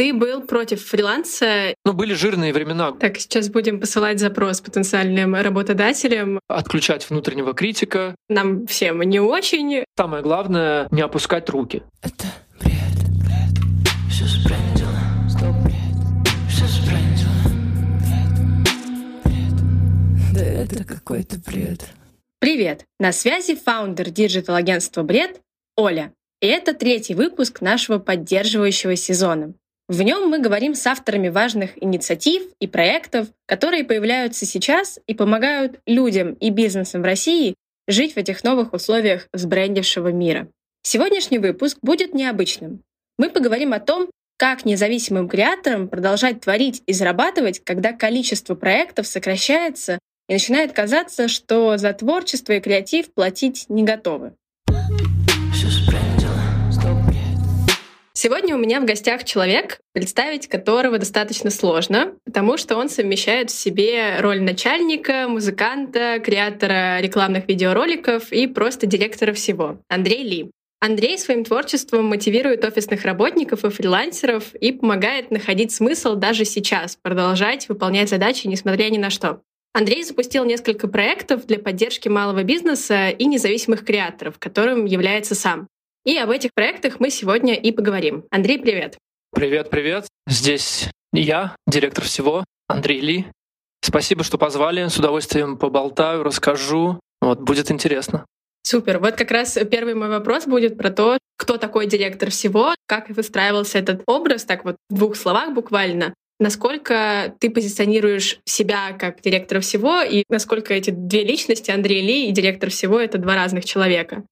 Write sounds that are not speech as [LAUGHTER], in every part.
Ты был против фриланса. Ну, были жирные времена. Так, сейчас будем посылать запрос потенциальным работодателям. Отключать внутреннего критика. Нам всем не очень. Самое главное — не опускать руки. Это бред, бред, все сбрендило, стоп, бред, все сбрендило, бред, бред, да это какой-то бред. Привет! На связи founder digital-агентства «Бред» Оля. И это третий выпуск нашего поддерживающего сезона. В нем мы говорим с авторами важных инициатив и проектов, которые появляются сейчас и помогают людям и бизнесам в России жить в этих новых условиях сбрендившего мира. Сегодняшний выпуск будет необычным. Мы поговорим о том, как независимым креаторам продолжать творить и зарабатывать, когда количество проектов сокращается и начинает казаться, что за творчество и креатив платить не готовы. Сегодня у меня в гостях человек, представить которого достаточно сложно, потому что он совмещает в себе роль начальника, музыканта, креатора рекламных видеороликов и просто директора всего. Андрей Ли. Андрей своим творчеством мотивирует офисных работников и фрилансеров и помогает находить смысл даже сейчас, продолжать выполнять задачи, несмотря ни на что. Андрей запустил несколько проектов для поддержки малого бизнеса и независимых креаторов, которым является сам. И об этих проектах мы сегодня и поговорим. Андрей, привет. Привет, привет. Здесь я, директор всего, Андрей Ли. Спасибо, что позвали. С удовольствием поболтаю, расскажу. Вот, будет интересно. Супер. Вот как раз первый мой вопрос будет про то, кто такой директор всего, как выстраивался этот образ, так вот в двух словах буквально. Насколько ты позиционируешь себя как директора всего, и насколько эти две личности, Андрей Ли и директор всего, это два разных человека?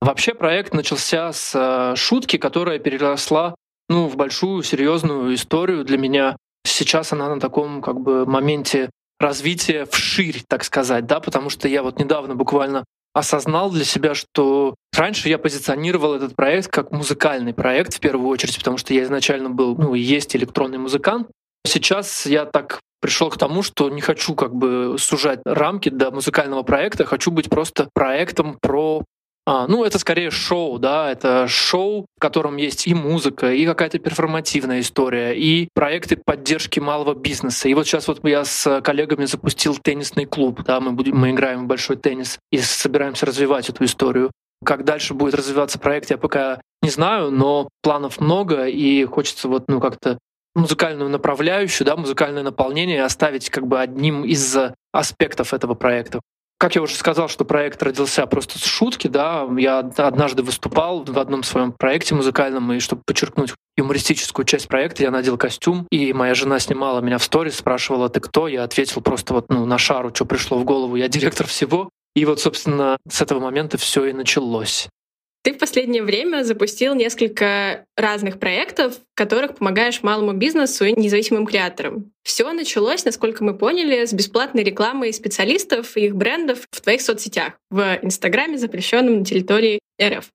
Вообще проект начался с э, шутки, которая переросла ну, в большую серьезную историю для меня. Сейчас она на таком как бы моменте развития вширь, так сказать, да, потому что я вот недавно буквально осознал для себя, что раньше я позиционировал этот проект как музыкальный проект в первую очередь, потому что я изначально был, ну, есть электронный музыкант. Сейчас я так пришел к тому, что не хочу как бы сужать рамки до музыкального проекта, хочу быть просто проектом про а, ну, это скорее шоу, да, это шоу, в котором есть и музыка, и какая-то перформативная история, и проекты поддержки малого бизнеса. И вот сейчас вот я с коллегами запустил теннисный клуб, да, мы, будем, мы играем в большой теннис и собираемся развивать эту историю. Как дальше будет развиваться проект, я пока не знаю, но планов много, и хочется вот, ну, как-то музыкальную направляющую, да, музыкальное наполнение оставить как бы одним из аспектов этого проекта. Как я уже сказал, что проект родился просто с шутки, да, я однажды выступал в одном своем проекте музыкальном, и чтобы подчеркнуть юмористическую часть проекта, я надел костюм, и моя жена снимала меня в сторис, спрашивала, ты кто? Я ответил просто вот ну, на шару, что пришло в голову, я директор всего. И вот, собственно, с этого момента все и началось. Ты в последнее время запустил несколько разных проектов, в которых помогаешь малому бизнесу и независимым креаторам. Все началось, насколько мы поняли, с бесплатной рекламы специалистов и их брендов в твоих соцсетях, в Инстаграме, запрещенном на территории РФ.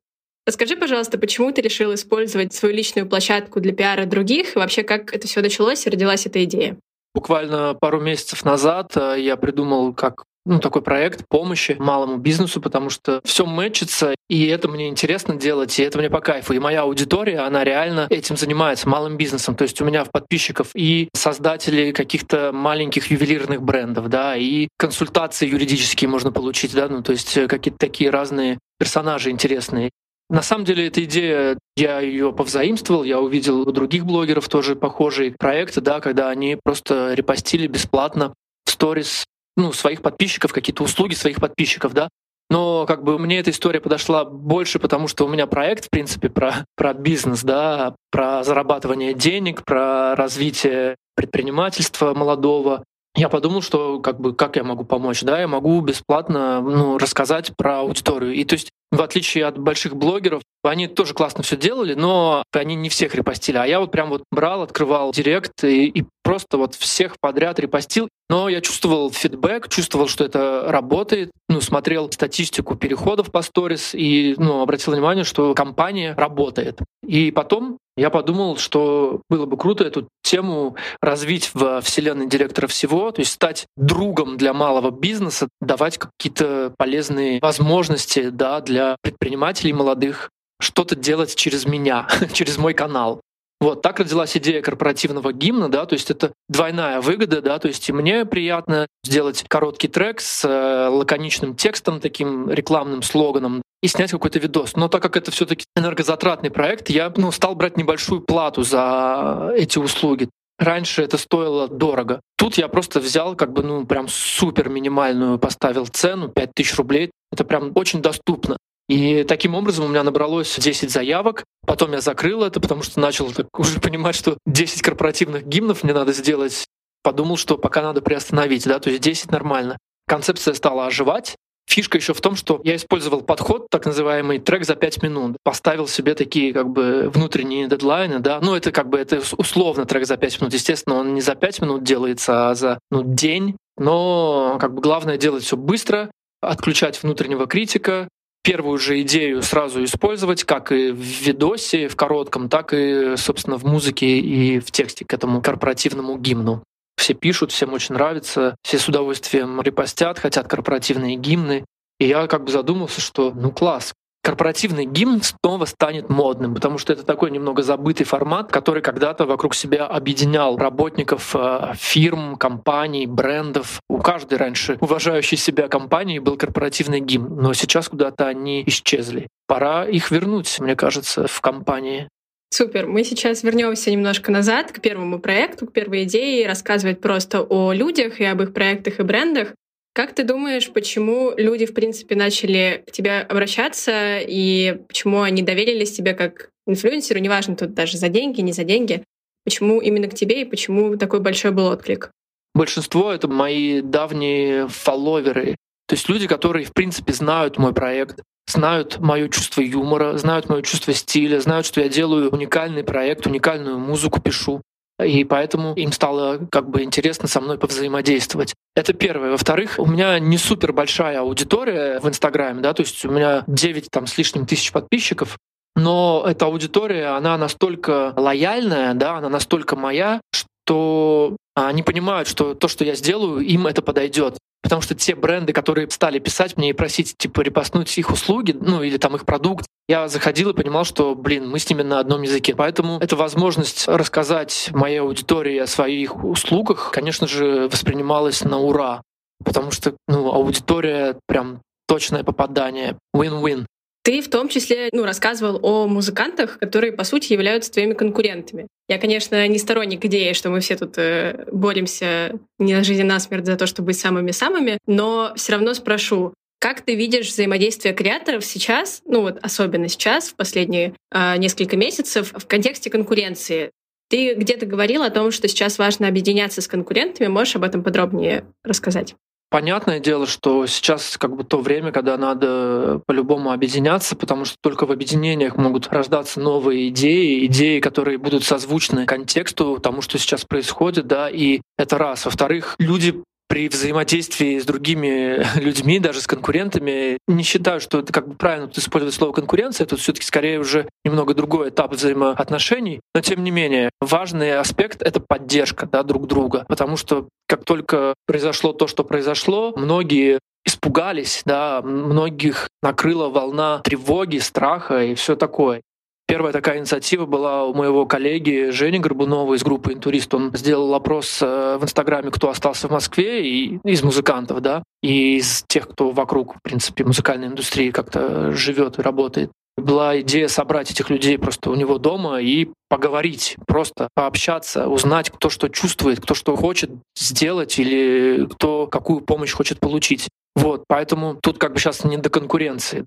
Расскажи, пожалуйста, почему ты решил использовать свою личную площадку для пиара других, и вообще как это все началось и родилась эта идея? Буквально пару месяцев назад э, я придумал, как ну, такой проект помощи малому бизнесу, потому что все мэчится, и это мне интересно делать, и это мне по кайфу. И моя аудитория, она реально этим занимается, малым бизнесом. То есть у меня в подписчиков и создатели каких-то маленьких ювелирных брендов, да, и консультации юридические можно получить, да, ну, то есть какие-то такие разные персонажи интересные. На самом деле эта идея, я ее повзаимствовал, я увидел у других блогеров тоже похожие проекты, да, когда они просто репостили бесплатно в сторис ну, своих подписчиков, какие-то услуги своих подписчиков, да. Но как бы мне эта история подошла больше, потому что у меня проект, в принципе, про, про бизнес, да, про зарабатывание денег, про развитие предпринимательства молодого. Я подумал, что как бы как я могу помочь, да, я могу бесплатно ну, рассказать про аудиторию. И то есть в отличие от больших блогеров, они тоже классно все делали, но они не всех репостили. А я вот прям вот брал, открывал директ и, и просто вот всех подряд репостил. Но я чувствовал фидбэк, чувствовал, что это работает. Ну, смотрел статистику переходов по сторис и ну, обратил внимание, что компания работает. И потом я подумал, что было бы круто эту тему развить в вселенной директора всего, то есть стать другом для малого бизнеса, давать какие-то полезные возможности да, для предпринимателей молодых, что-то делать через меня, [LAUGHS] через мой канал. Вот так родилась идея корпоративного гимна, да, то есть это двойная выгода, да, то есть и мне приятно сделать короткий трек с э, лаконичным текстом, таким рекламным слоганом, и снять какой-то видос. Но так как это все таки энергозатратный проект, я ну, стал брать небольшую плату за эти услуги. Раньше это стоило дорого. Тут я просто взял как бы, ну, прям супер минимальную поставил цену, 5000 рублей. Это прям очень доступно. И таким образом у меня набралось 10 заявок. Потом я закрыл это, потому что начал так [LAUGHS] уже понимать, что 10 корпоративных гимнов мне надо сделать. Подумал, что пока надо приостановить, да, то есть 10 нормально. Концепция стала оживать. Фишка еще в том, что я использовал подход, так называемый трек за 5 минут. Поставил себе такие как бы внутренние дедлайны, да. Ну, это как бы это условно трек за 5 минут. Естественно, он не за 5 минут делается, а за ну, день. Но как бы главное делать все быстро, отключать внутреннего критика, первую же идею сразу использовать, как и в видосе, в коротком, так и, собственно, в музыке и в тексте к этому корпоративному гимну. Все пишут, всем очень нравится, все с удовольствием репостят, хотят корпоративные гимны. И я как бы задумался, что ну класс, корпоративный гимн снова станет модным, потому что это такой немного забытый формат, который когда-то вокруг себя объединял работников э, фирм, компаний, брендов. У каждой раньше уважающей себя компании был корпоративный гимн, но сейчас куда-то они исчезли. Пора их вернуть, мне кажется, в компании. Супер. Мы сейчас вернемся немножко назад к первому проекту, к первой идее, рассказывать просто о людях и об их проектах и брендах. Как ты думаешь, почему люди, в принципе, начали к тебе обращаться и почему они доверились тебе как инфлюенсеру, неважно, тут даже за деньги, не за деньги, почему именно к тебе и почему такой большой был отклик? Большинство — это мои давние фолловеры, то есть люди, которые, в принципе, знают мой проект, знают мое чувство юмора, знают мое чувство стиля, знают, что я делаю уникальный проект, уникальную музыку пишу и поэтому им стало как бы интересно со мной повзаимодействовать. Это первое. Во-вторых, у меня не супер большая аудитория в Инстаграме, да, то есть у меня 9 там с лишним тысяч подписчиков, но эта аудитория, она настолько лояльная, да, она настолько моя, что они понимают, что то, что я сделаю, им это подойдет. Потому что те бренды, которые стали писать мне и просить, типа, репостнуть их услуги, ну или там их продукт, я заходил и понимал, что, блин, мы с ними на одном языке. Поэтому эта возможность рассказать моей аудитории о своих услугах, конечно же, воспринималась на ура. Потому что, ну, аудитория прям точное попадание. Win-win. Ты в том числе ну, рассказывал о музыкантах, которые, по сути, являются твоими конкурентами. Я, конечно, не сторонник идеи, что мы все тут э, боремся не на жизнь, а на смерть за то, чтобы быть самыми-самыми, но все равно спрошу, как ты видишь взаимодействие креаторов сейчас, ну вот особенно сейчас, в последние э, несколько месяцев, в контексте конкуренции? Ты где-то говорил о том, что сейчас важно объединяться с конкурентами. Можешь об этом подробнее рассказать? Понятное дело, что сейчас как бы то время, когда надо по-любому объединяться, потому что только в объединениях могут рождаться новые идеи, идеи, которые будут созвучны контексту тому, что сейчас происходит, да, и это раз. Во-вторых, люди при взаимодействии с другими [LAUGHS] людьми, даже с конкурентами, не считаю, что это как бы правильно использовать слово конкуренция. Тут все-таки скорее уже немного другой этап взаимоотношений. Но тем не менее, важный аспект — это поддержка да, друг друга. Потому что как только произошло то, что произошло, многие испугались, да, многих накрыла волна тревоги, страха и все такое. Первая такая инициатива была у моего коллеги Жени Горбунова из группы «Интурист». Он сделал опрос э, в Инстаграме, кто остался в Москве, и из музыкантов, да, и из тех, кто вокруг, в принципе, музыкальной индустрии как-то живет и работает. Была идея собрать этих людей просто у него дома и поговорить, просто пообщаться, узнать, кто что чувствует, кто что хочет сделать или кто какую помощь хочет получить. Вот, поэтому тут как бы сейчас не до конкуренции.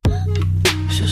Все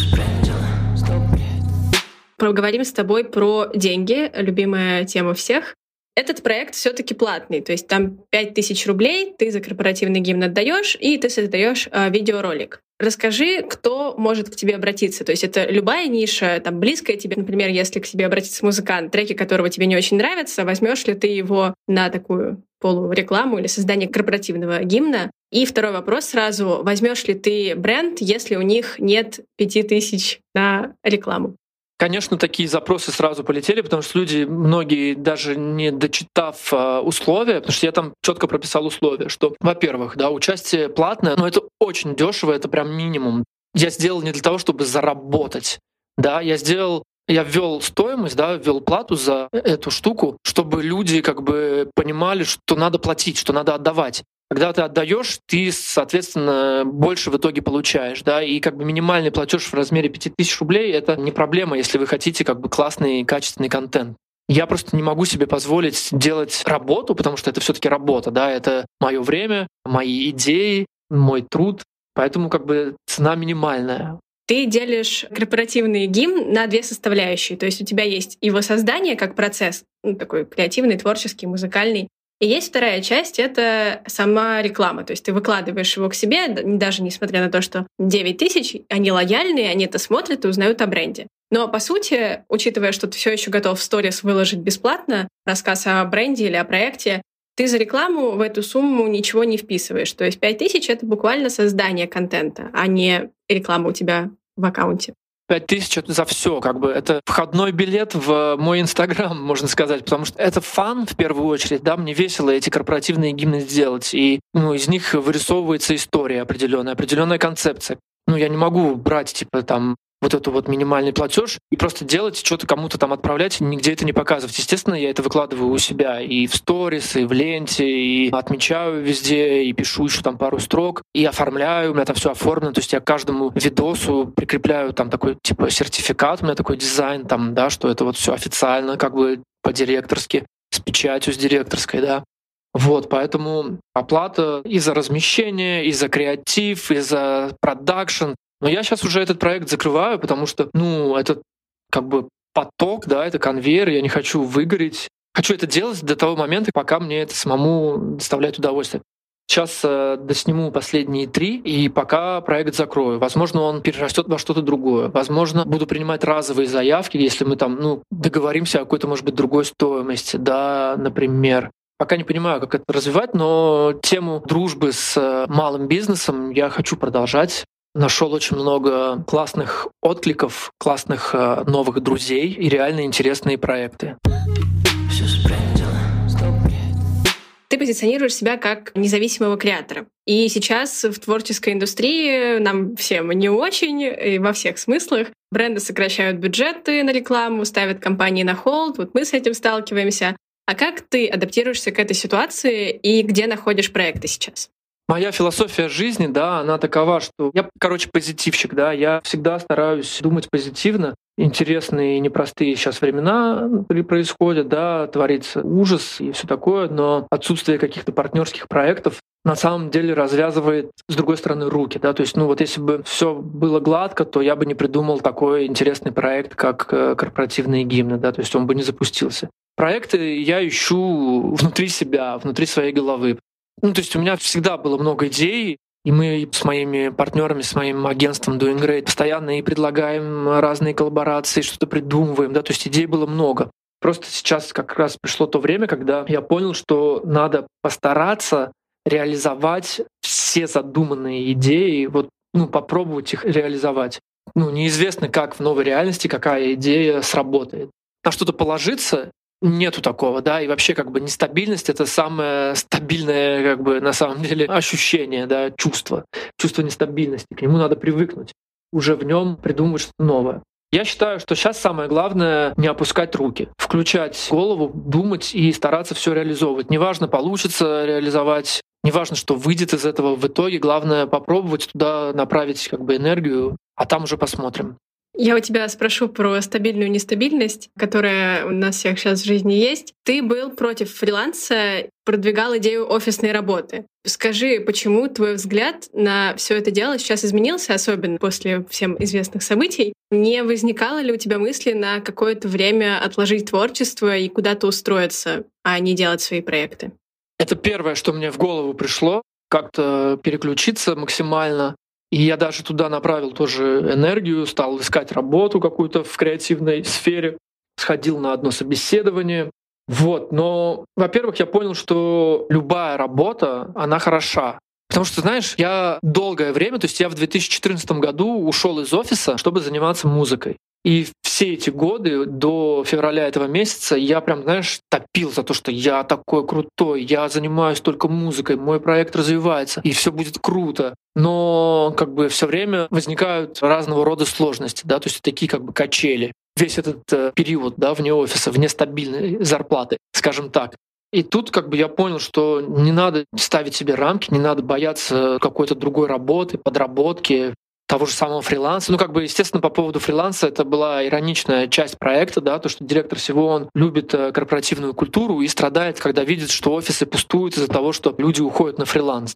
Поговорим с тобой про деньги, любимая тема всех. Этот проект все-таки платный, то есть там 5000 рублей ты за корпоративный гимн отдаешь, и ты создаешь э, видеоролик. Расскажи, кто может к тебе обратиться. То есть это любая ниша, там близкая тебе, например, если к тебе обратится музыкант, треки которого тебе не очень нравятся, возьмешь ли ты его на такую полурекламу или создание корпоративного гимна? И второй вопрос сразу. Возьмешь ли ты бренд, если у них нет 5000 на рекламу? Конечно, такие запросы сразу полетели, потому что люди, многие даже не дочитав а, условия, потому что я там четко прописал условия, что, во-первых, да, участие платное, но это очень дешево, это прям минимум. Я сделал не для того, чтобы заработать, да, я сделал я ввел стоимость, да, ввел плату за эту штуку, чтобы люди как бы понимали, что надо платить, что надо отдавать. Когда ты отдаешь, ты, соответственно, больше в итоге получаешь, да, и как бы минимальный платеж в размере 5000 рублей — это не проблема, если вы хотите как бы классный, качественный контент. Я просто не могу себе позволить делать работу, потому что это все-таки работа, да, это мое время, мои идеи, мой труд, поэтому как бы цена минимальная. Ты делишь корпоративный гимн на две составляющие. То есть у тебя есть его создание как процесс, ну, такой креативный, творческий, музыкальный, и есть вторая часть — это сама реклама. То есть ты выкладываешь его к себе, даже несмотря на то, что 9 тысяч, они лояльные, они это смотрят и узнают о бренде. Но, по сути, учитывая, что ты все еще готов в сторис выложить бесплатно рассказ о бренде или о проекте, ты за рекламу в эту сумму ничего не вписываешь. То есть 5 тысяч — это буквально создание контента, а не реклама у тебя в аккаунте. 5 тысяч за все, как бы это входной билет в мой Инстаграм, [LAUGHS] можно сказать, потому что это фан в первую очередь, да, мне весело эти корпоративные гимны сделать, и ну, из них вырисовывается история определенная, определенная концепция. Ну, я не могу брать, типа, там, вот эту вот минимальный платеж и просто делать, что-то кому-то там отправлять, нигде это не показывать. Естественно, я это выкладываю у себя и в сторис, и в ленте, и отмечаю везде, и пишу еще там пару строк, и оформляю, у меня там все оформлено, то есть я каждому видосу прикрепляю там такой типа сертификат, у меня такой дизайн там, да, что это вот все официально, как бы по-директорски, с печатью, с директорской, да. Вот, поэтому оплата и за размещение, и за креатив, и за продакшн, но я сейчас уже этот проект закрываю, потому что, ну, это как бы поток, да, это конвейер, я не хочу выгореть. Хочу это делать до того момента, пока мне это самому доставляет удовольствие. Сейчас э, досниму последние три, и пока проект закрою. Возможно, он перерастет во что-то другое. Возможно, буду принимать разовые заявки, если мы там ну, договоримся о какой-то, может быть, другой стоимости, да, например. Пока не понимаю, как это развивать, но тему дружбы с э, малым бизнесом я хочу продолжать нашел очень много классных откликов, классных э, новых друзей и реально интересные проекты. Ты позиционируешь себя как независимого креатора. И сейчас в творческой индустрии нам всем не очень, и во всех смыслах. Бренды сокращают бюджеты на рекламу, ставят компании на холд. Вот мы с этим сталкиваемся. А как ты адаптируешься к этой ситуации и где находишь проекты сейчас? Моя философия жизни, да, она такова, что я, короче, позитивщик, да, я всегда стараюсь думать позитивно. Интересные и непростые сейчас времена происходят, да, творится ужас и все такое, но отсутствие каких-то партнерских проектов на самом деле развязывает, с другой стороны, руки. Да? То есть, ну вот если бы все было гладко, то я бы не придумал такой интересный проект, как э, корпоративные гимны, да, то есть он бы не запустился. Проекты я ищу внутри себя, внутри своей головы. Ну, то есть у меня всегда было много идей, и мы с моими партнерами, с моим агентством Doing Great постоянно и предлагаем разные коллаборации, что-то придумываем, да, то есть идей было много. Просто сейчас как раз пришло то время, когда я понял, что надо постараться реализовать все задуманные идеи, вот, ну, попробовать их реализовать. Ну, неизвестно, как в новой реальности, какая идея сработает. На что-то положиться нету такого, да, и вообще как бы нестабильность — это самое стабильное как бы на самом деле ощущение, да, чувство, чувство нестабильности, к нему надо привыкнуть, уже в нем придумывать что-то новое. Я считаю, что сейчас самое главное не опускать руки, включать голову, думать и стараться все реализовывать. Неважно, получится реализовать, неважно, что выйдет из этого в итоге, главное попробовать туда направить как бы энергию, а там уже посмотрим. Я у тебя спрошу про стабильную нестабильность, которая у нас всех сейчас в жизни есть. Ты был против фриланса, продвигал идею офисной работы. Скажи, почему твой взгляд на все это дело сейчас изменился, особенно после всем известных событий? Не возникало ли у тебя мысли на какое-то время отложить творчество и куда-то устроиться, а не делать свои проекты? Это первое, что мне в голову пришло, как-то переключиться максимально и я даже туда направил тоже энергию, стал искать работу какую-то в креативной сфере, сходил на одно собеседование. Вот, но, во-первых, я понял, что любая работа, она хороша. Потому что, знаешь, я долгое время, то есть я в 2014 году ушел из офиса, чтобы заниматься музыкой. И все эти годы до февраля этого месяца я прям, знаешь, топил за то, что я такой крутой, я занимаюсь только музыкой, мой проект развивается, и все будет круто. Но как бы все время возникают разного рода сложности, да, то есть такие как бы качели. Весь этот э, период, да, вне офиса, вне стабильной зарплаты, скажем так. И тут как бы я понял, что не надо ставить себе рамки, не надо бояться какой-то другой работы, подработки, того же самого фриланса. Ну, как бы, естественно, по поводу фриланса это была ироничная часть проекта, да, то, что директор всего, он любит э, корпоративную культуру и страдает, когда видит, что офисы пустуют из-за того, что люди уходят на фриланс.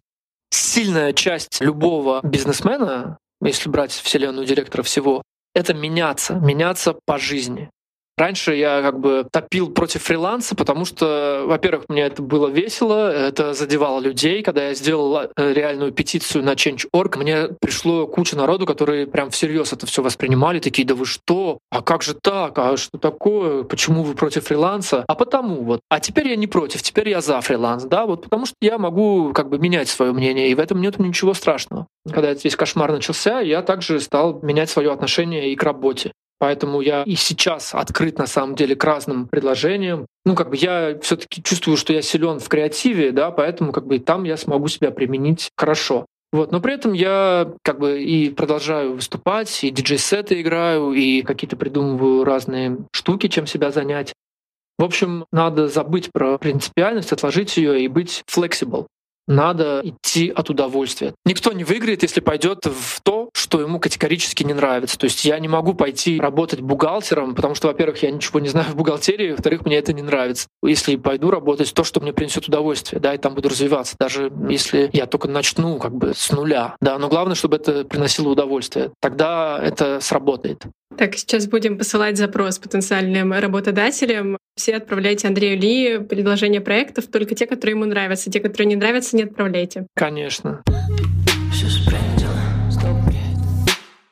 Сильная часть любого бизнесмена, если брать вселенную директора всего, это меняться, меняться по жизни. Раньше я как бы топил против фриланса, потому что, во-первых, мне это было весело, это задевало людей. Когда я сделал э, реальную петицию на Change.org, мне пришло куча народу, которые прям всерьез это все воспринимали, такие, да вы что? А как же так? А что такое? Почему вы против фриланса? А потому вот. А теперь я не против, теперь я за фриланс, да, вот потому что я могу как бы менять свое мнение, и в этом нет ничего страшного. Когда этот весь кошмар начался, я также стал менять свое отношение и к работе. Поэтому я и сейчас открыт на самом деле к разным предложениям. Ну, как бы я все-таки чувствую, что я силен в креативе, да, поэтому как бы там я смогу себя применить хорошо. Вот, но при этом я как бы и продолжаю выступать, и диджей-сеты играю, и какие-то придумываю разные штуки, чем себя занять. В общем, надо забыть про принципиальность, отложить ее и быть flexible надо идти от удовольствия. Никто не выиграет, если пойдет в то, что ему категорически не нравится. То есть я не могу пойти работать бухгалтером, потому что, во-первых, я ничего не знаю в бухгалтерии, во-вторых, мне это не нравится. Если пойду работать то, что мне принесет удовольствие, да, и там буду развиваться, даже если я только начну как бы с нуля, да, но главное, чтобы это приносило удовольствие. Тогда это сработает. Так, сейчас будем посылать запрос потенциальным работодателям. Все отправляйте Андрею Ли предложения проектов, только те, которые ему нравятся. Те, которые не нравятся, не отправляйте. Конечно.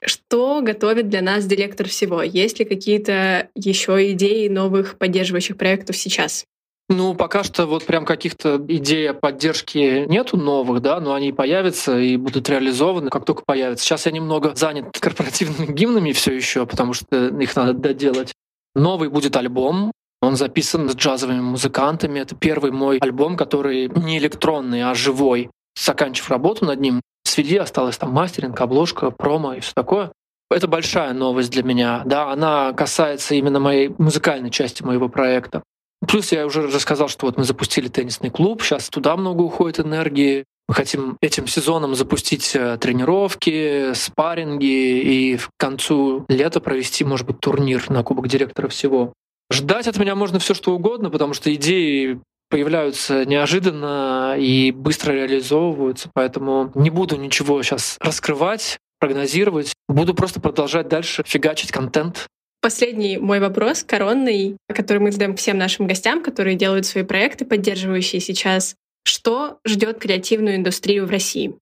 Что готовит для нас директор всего? Есть ли какие-то еще идеи новых поддерживающих проектов сейчас? Ну, пока что вот прям каких-то идей о поддержке нету новых, да, но они появятся и будут реализованы, как только появятся. Сейчас я немного занят [LAUGHS] корпоративными гимнами все еще, потому что их надо доделать. Новый будет альбом, он записан с джазовыми музыкантами. Это первый мой альбом, который не электронный, а живой. Заканчивав работу над ним, свели, осталось там мастеринг, обложка, промо и все такое. Это большая новость для меня. Да, она касается именно моей музыкальной части моего проекта. Плюс я уже рассказал, что вот мы запустили теннисный клуб, сейчас туда много уходит энергии. Мы хотим этим сезоном запустить э, тренировки, спарринги и в концу лета провести, может быть, турнир на Кубок директора всего. Ждать от меня можно все что угодно, потому что идеи появляются неожиданно и быстро реализовываются, поэтому не буду ничего сейчас раскрывать, прогнозировать. Буду просто продолжать дальше фигачить контент, Последний мой вопрос, коронный, который мы задаем всем нашим гостям, которые делают свои проекты, поддерживающие сейчас. Что ждет креативную индустрию в России?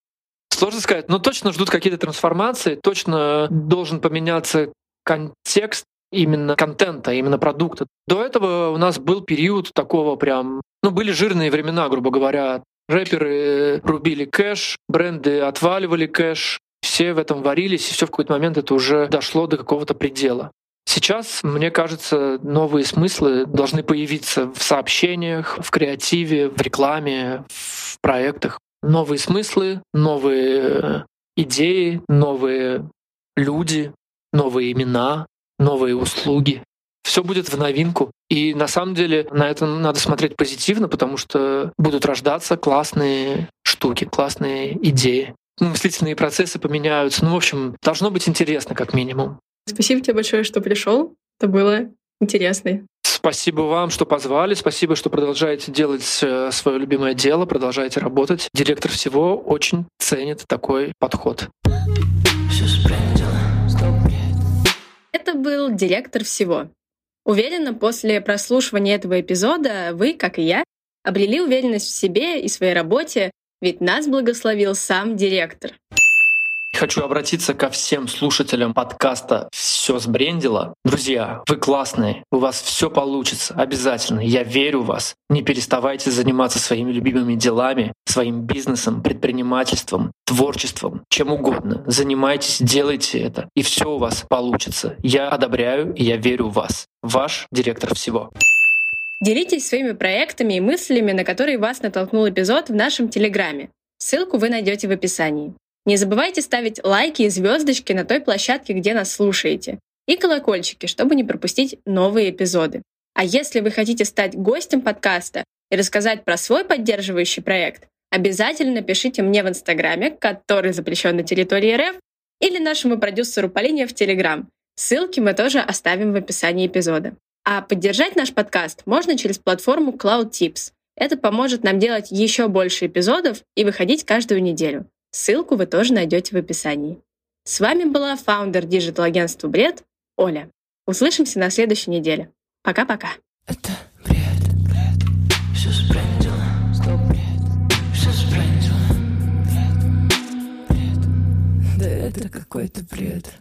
Сложно сказать, но точно ждут какие-то трансформации, точно должен поменяться контекст именно контента, именно продукта. До этого у нас был период такого прям, ну, были жирные времена, грубо говоря. Рэперы рубили кэш, бренды отваливали кэш, все в этом варились, и все в какой-то момент это уже дошло до какого-то предела. Сейчас, мне кажется, новые смыслы должны появиться в сообщениях, в креативе, в рекламе, в проектах. Новые смыслы, новые идеи, новые люди, новые имена, новые услуги. Все будет в новинку. И на самом деле на это надо смотреть позитивно, потому что будут рождаться классные штуки, классные идеи. Мыслительные процессы поменяются. Ну, в общем, должно быть интересно, как минимум. Спасибо тебе большое, что пришел. Это было интересно. Спасибо вам, что позвали. Спасибо, что продолжаете делать э, свое любимое дело, продолжаете работать. Директор всего очень ценит такой подход. Это был директор всего. Уверена, после прослушивания этого эпизода вы, как и я, обрели уверенность в себе и своей работе, ведь нас благословил сам директор. Хочу обратиться ко всем слушателям подкаста «Все сбрендило». Друзья, вы классные, у вас все получится, обязательно. Я верю в вас. Не переставайте заниматься своими любимыми делами, своим бизнесом, предпринимательством, творчеством, чем угодно. Занимайтесь, делайте это, и все у вас получится. Я одобряю, и я верю в вас. Ваш директор всего. Делитесь своими проектами и мыслями, на которые вас натолкнул эпизод в нашем Телеграме. Ссылку вы найдете в описании. Не забывайте ставить лайки и звездочки на той площадке, где нас слушаете, и колокольчики, чтобы не пропустить новые эпизоды. А если вы хотите стать гостем подкаста и рассказать про свой поддерживающий проект, обязательно пишите мне в Инстаграме, который запрещен на территории РФ, или нашему продюсеру Полине в Телеграм. Ссылки мы тоже оставим в описании эпизода. А поддержать наш подкаст можно через платформу Cloud Tips. Это поможет нам делать еще больше эпизодов и выходить каждую неделю. Ссылку вы тоже найдете в описании. С вами была founder digital-агентства «Бред» Оля. Услышимся на следующей неделе. Пока-пока. Это бред, бред, все сбрендило, стоп, бред, все сбрендило, бред, бред, да это какой-то бред.